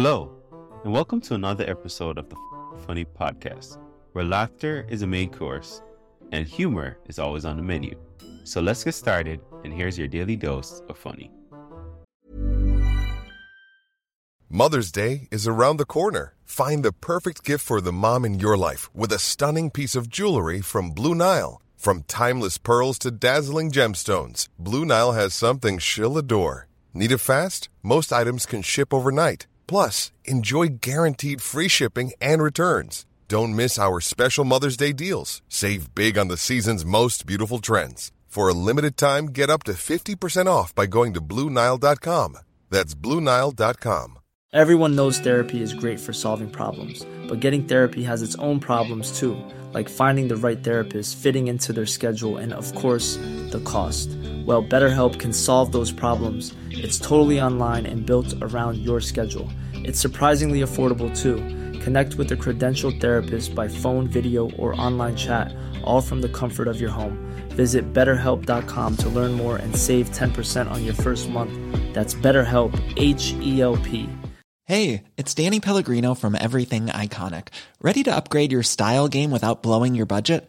Hello, and welcome to another episode of the Funny Podcast, where laughter is a main course and humor is always on the menu. So let's get started, and here's your daily dose of funny. Mother's Day is around the corner. Find the perfect gift for the mom in your life with a stunning piece of jewelry from Blue Nile. From timeless pearls to dazzling gemstones, Blue Nile has something she'll adore. Need it fast? Most items can ship overnight. Plus, enjoy guaranteed free shipping and returns. Don't miss our special Mother's Day deals. Save big on the season's most beautiful trends. For a limited time, get up to 50% off by going to BlueNile.com. That's BlueNile.com. Everyone knows therapy is great for solving problems, but getting therapy has its own problems too, like finding the right therapist, fitting into their schedule, and of course, the cost. Well, BetterHelp can solve those problems. It's totally online and built around your schedule. It's surprisingly affordable too. Connect with a credentialed therapist by phone, video, or online chat, all from the comfort of your home. Visit betterhelp.com to learn more and save 10% on your first month. That's BetterHelp, H E L P. Hey, it's Danny Pellegrino from Everything Iconic. Ready to upgrade your style game without blowing your budget?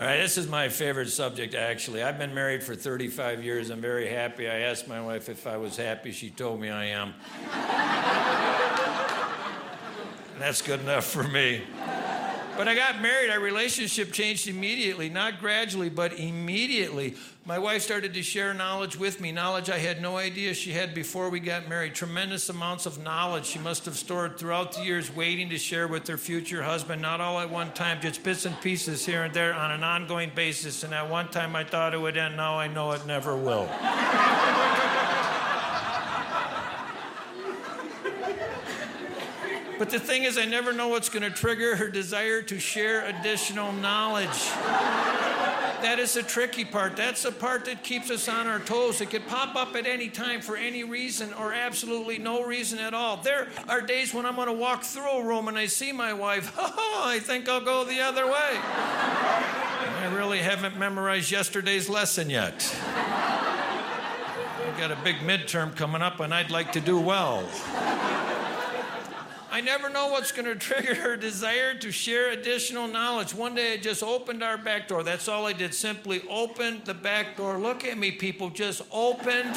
All right, this is my favorite subject, actually. I've been married for 35 years. I'm very happy. I asked my wife if I was happy. She told me I am. That's good enough for me. But I got married, our relationship changed immediately, not gradually, but immediately. My wife started to share knowledge with me, knowledge I had no idea she had before we got married. Tremendous amounts of knowledge she must have stored throughout the years, waiting to share with her future husband, not all at one time, just bits and pieces here and there on an ongoing basis. And at one time I thought it would end, now I know it never will. But the thing is, I never know what's going to trigger her desire to share additional knowledge. That is the tricky part. That's the part that keeps us on our toes. It could pop up at any time for any reason or absolutely no reason at all. There are days when I'm going to walk through a room and I see my wife. Oh, I think I'll go the other way. I really haven't memorized yesterday's lesson yet. I've got a big midterm coming up and I'd like to do well. I never know what's going to trigger her desire to share additional knowledge. One day I just opened our back door. That's all I did. Simply opened the back door. Look at me, people. Just opened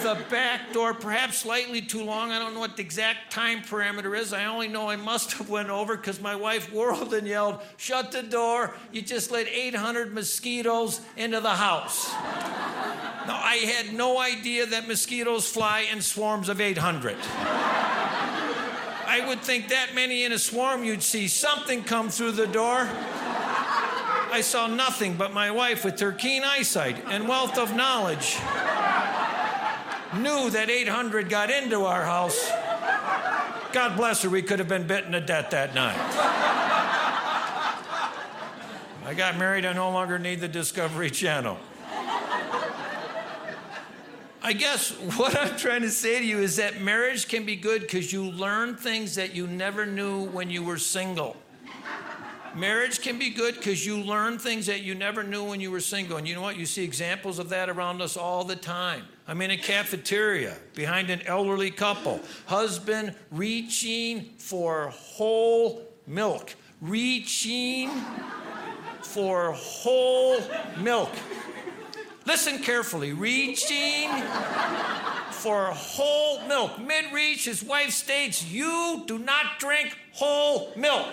the back door, perhaps slightly too long. I don't know what the exact time parameter is. I only know I must have went over because my wife whirled and yelled, "Shut the door! You just let 800 mosquitoes into the house." Now I had no idea that mosquitoes fly in swarms of 800. I would think that many in a swarm, you'd see something come through the door. I saw nothing but my wife with her keen eyesight and wealth of knowledge. Knew that 800 got into our house. God bless her, we could have been bitten to death that night. I got married, I no longer need the Discovery Channel. I guess what I'm trying to say to you is that marriage can be good because you learn things that you never knew when you were single. Marriage can be good because you learn things that you never knew when you were single. And you know what? You see examples of that around us all the time. I'm in a cafeteria behind an elderly couple, husband reaching for whole milk, reaching for whole milk. Listen carefully. Reaching for whole milk. Mid reach, his wife states, You do not drink whole milk.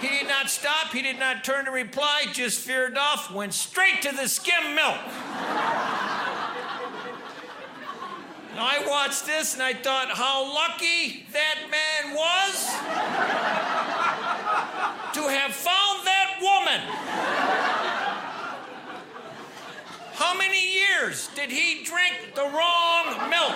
He did not stop, he did not turn to reply, just veered off, went straight to the skim milk. Now I watched this and I thought how lucky that man was Did he drink the wrong milk.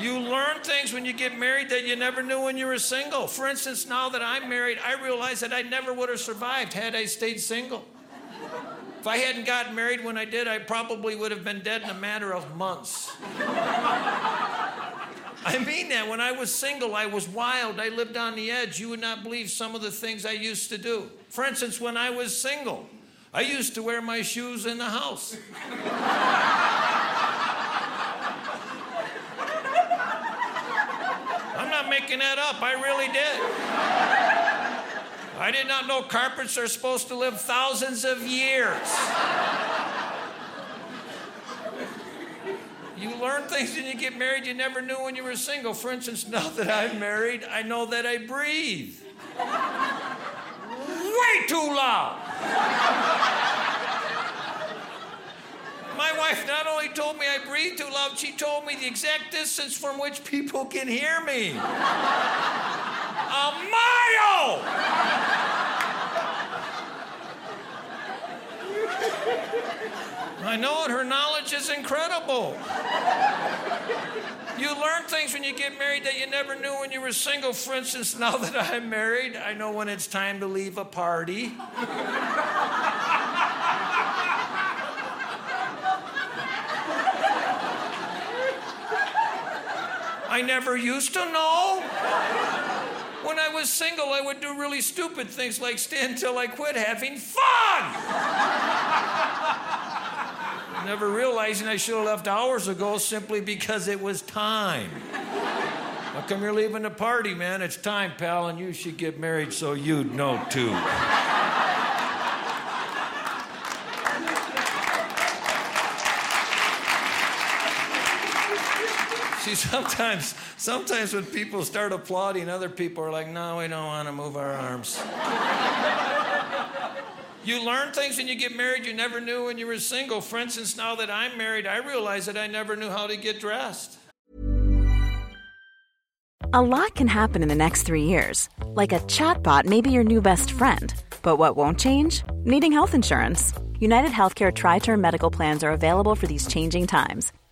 You learn things when you get married that you never knew when you were single. For instance, now that I'm married, I realize that I never would have survived had I stayed single. If I hadn't gotten married when I did, I probably would have been dead in a matter of months. I mean that. When I was single, I was wild. I lived on the edge. You would not believe some of the things I used to do. For instance, when I was single, I used to wear my shoes in the house. I'm not making that up. I really did. I did not know carpets are supposed to live thousands of years. You learn things when you get married you never knew when you were single. For instance, now that I'm married, I know that I breathe. Way too loud. My wife not only told me I breathe too loud, she told me the exact distance from which people can hear me. A mile! I know it. Her knowledge is incredible. You learn things when you get married that you never knew when you were single. For instance, now that I'm married, I know when it's time to leave a party. I never used to know. When I was single, I would do really stupid things like stay until I quit having fun. Never realizing I should have left hours ago simply because it was time. How come you're leaving the party, man? It's time, pal, and you should get married so you'd know too. See, sometimes, sometimes when people start applauding, other people are like, no, we don't want to move our arms. You learn things when you get married you never knew when you were single. For instance, now that I'm married, I realize that I never knew how to get dressed. A lot can happen in the next three years. Like a chatbot may be your new best friend. But what won't change? Needing health insurance. United Healthcare Tri Term Medical Plans are available for these changing times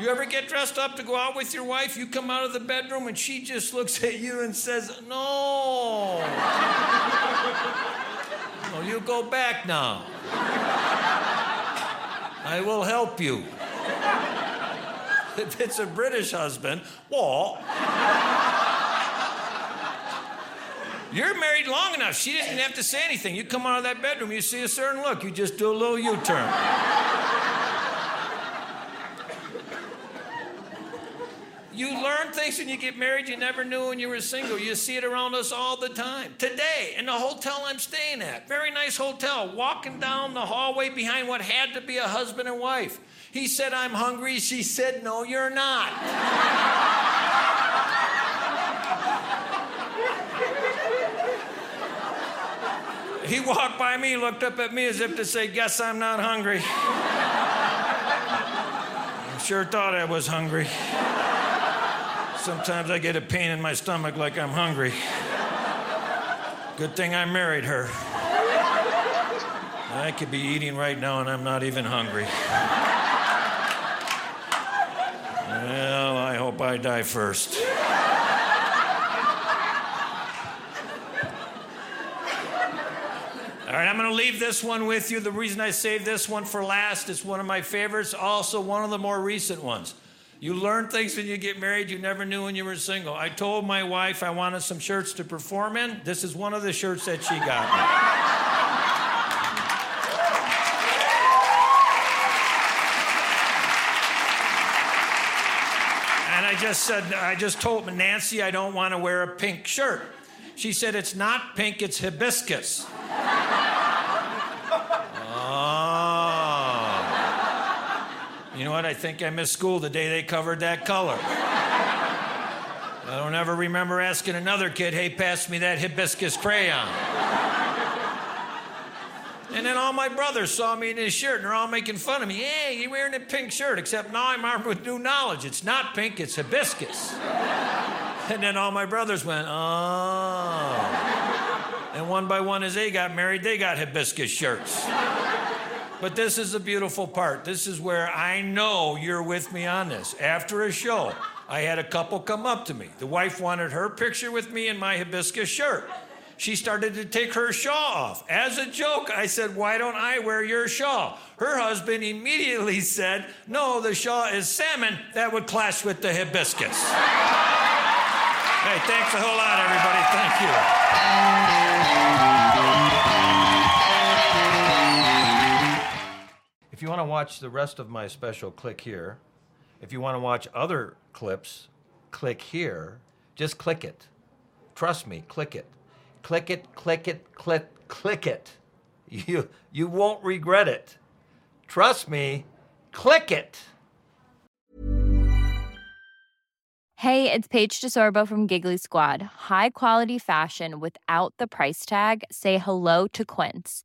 You ever get dressed up to go out with your wife? You come out of the bedroom and she just looks at you and says, No. no, you go back now. I will help you. If it's a British husband, well, you're married long enough. She doesn't have to say anything. You come out of that bedroom, you see a certain look, you just do a little U turn. You learn things when you get married you never knew when you were single. You see it around us all the time. Today, in the hotel I'm staying at, very nice hotel, walking down the hallway behind what had to be a husband and wife. He said, I'm hungry. She said, No, you're not. he walked by me, looked up at me as if to say, Guess I'm not hungry. I sure thought I was hungry. Sometimes I get a pain in my stomach like I'm hungry. Good thing I married her. I could be eating right now and I'm not even hungry. Well, I hope I die first. All right, I'm going to leave this one with you. The reason I saved this one for last is one of my favorites, also one of the more recent ones. You learn things when you get married you never knew when you were single. I told my wife I wanted some shirts to perform in. This is one of the shirts that she got me. I just said, I just told Nancy I don't want to wear a pink shirt. She said, It's not pink, it's hibiscus. You know what? I think I missed school the day they covered that color. I don't ever remember asking another kid, Hey, pass me that hibiscus crayon. And then all my brothers saw me in this shirt and they're all making fun of me. Hey, you're wearing a pink shirt, except now I'm armed with new knowledge. It's not pink, it's hibiscus. and then all my brothers went, oh. And one by one, as they got married, they got hibiscus shirts. But this is the beautiful part. This is where I know you're with me on this. After a show, I had a couple come up to me. The wife wanted her picture with me in my hibiscus shirt she started to take her shawl off. As a joke, I said, Why don't I wear your shawl? Her husband immediately said, No, the shawl is salmon. That would clash with the hibiscus. hey, thanks a whole lot, everybody. Thank you. If you want to watch the rest of my special, click here. If you want to watch other clips, click here. Just click it. Trust me, click it. Click it, click it, click, click it. You, you won't regret it. Trust me, click it. Hey, it's Paige DeSorbo from Giggly Squad. High quality fashion without the price tag? Say hello to Quince.